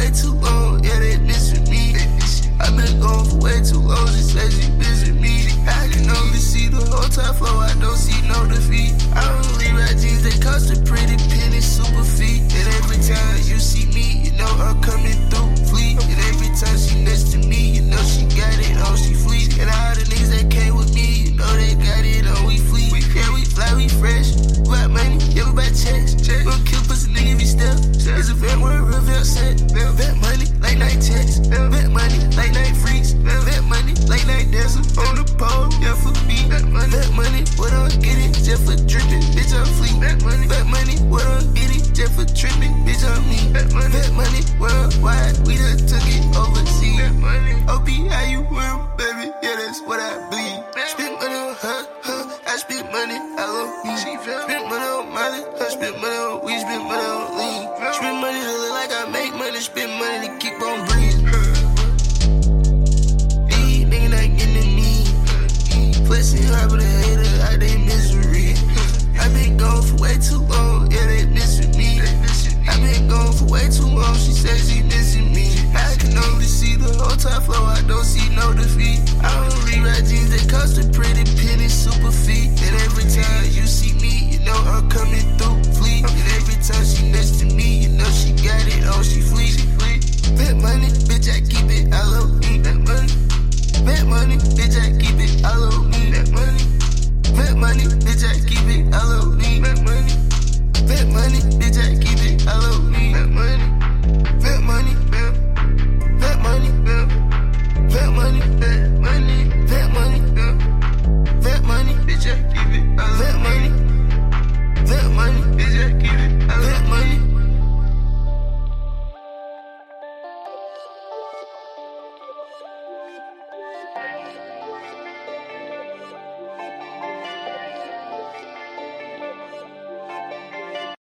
way too long, yeah, they missing me. I've been gone for way too long. Money, that money, what I'm getting, just for dripping, bitch, I'm fleet. Back money, back money, what I'm getting, just for tripping, bitch, I'm me. Back money, back money, worldwide, we done took it overseas. Back money, OP, how you 'em, baby, yeah, that's what I bleed. Spend money on her, her, I spend money, I love me. Spend money on Molly, I spend money on we spend money on lean. Spend money to look like I make money, spend money to keep on Flexing hard with a hater, I they misery. I been gone for way too long, yeah, they missing me. I been gone for way too long, she said she missing me. I can only see the whole top flow, I don't see no defeat. I don't rewrite jeans that cost a